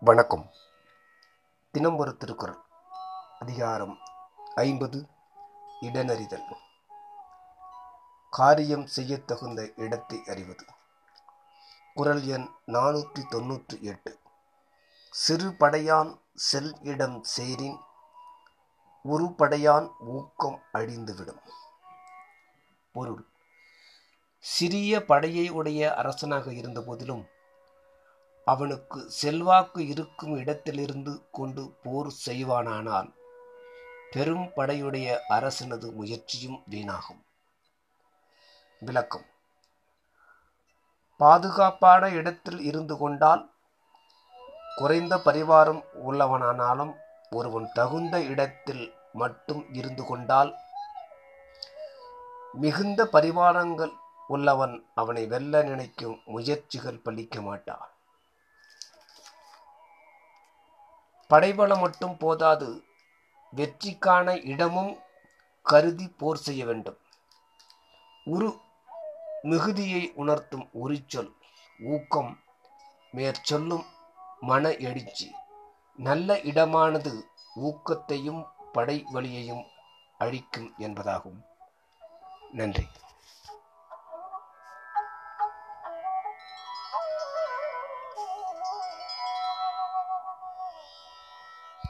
வணக்கம். தினம் ஒரு திருக்குறள். அதிகாரம் ஐம்பது இடனறிதல் காரியம் செய்ய தகுந்த இடத்தை அறிவது. குறள் எண் நானூற்றி தொன்னூற்றி எட்டு சிறு படையான் செல் இடம் சேரின் ஒரு படையான் ஊக்கம் அழிந்துவிடும். பொருள். சிறிய படையை உடைய அரசனாக இருந்த போதிலும் அவனுக்கு செல்வாக்கு இருக்கும் இடத்திலிருந்து கொண்டு போர் செய்வானானால் பெரும் படையுடைய அரசனது முயற்சியும் வீணாகும். விளக்கம். பாதுகாப்பான இடத்தில் இருந்து கொண்டால் குறைந்த பரிவாரம் உள்ளவனானாலும் ஒருவன் தகுந்த இடத்தில் மட்டும் இருந்து கொண்டால் மிகுந்த பரிவாரங்கள் உள்ளவன் அவனை வெல்ல நினைக்கும் முயற்சிகள் பலிக்க மாட்டான். படைபலம் மட்டும் போதாது. வெற்றிக்கான இடமும் கருதி போர் செய்ய வேண்டும். உரு மிகுதியை உணர்த்தும் உரிச்சொல் ஊக்கம் மேற்சொல்லும் மன எழுச்சி. நல்ல இடமானது ஊக்கத்தையும் படை வழியையும் அழிக்கும் என்பதாகும். நன்றி.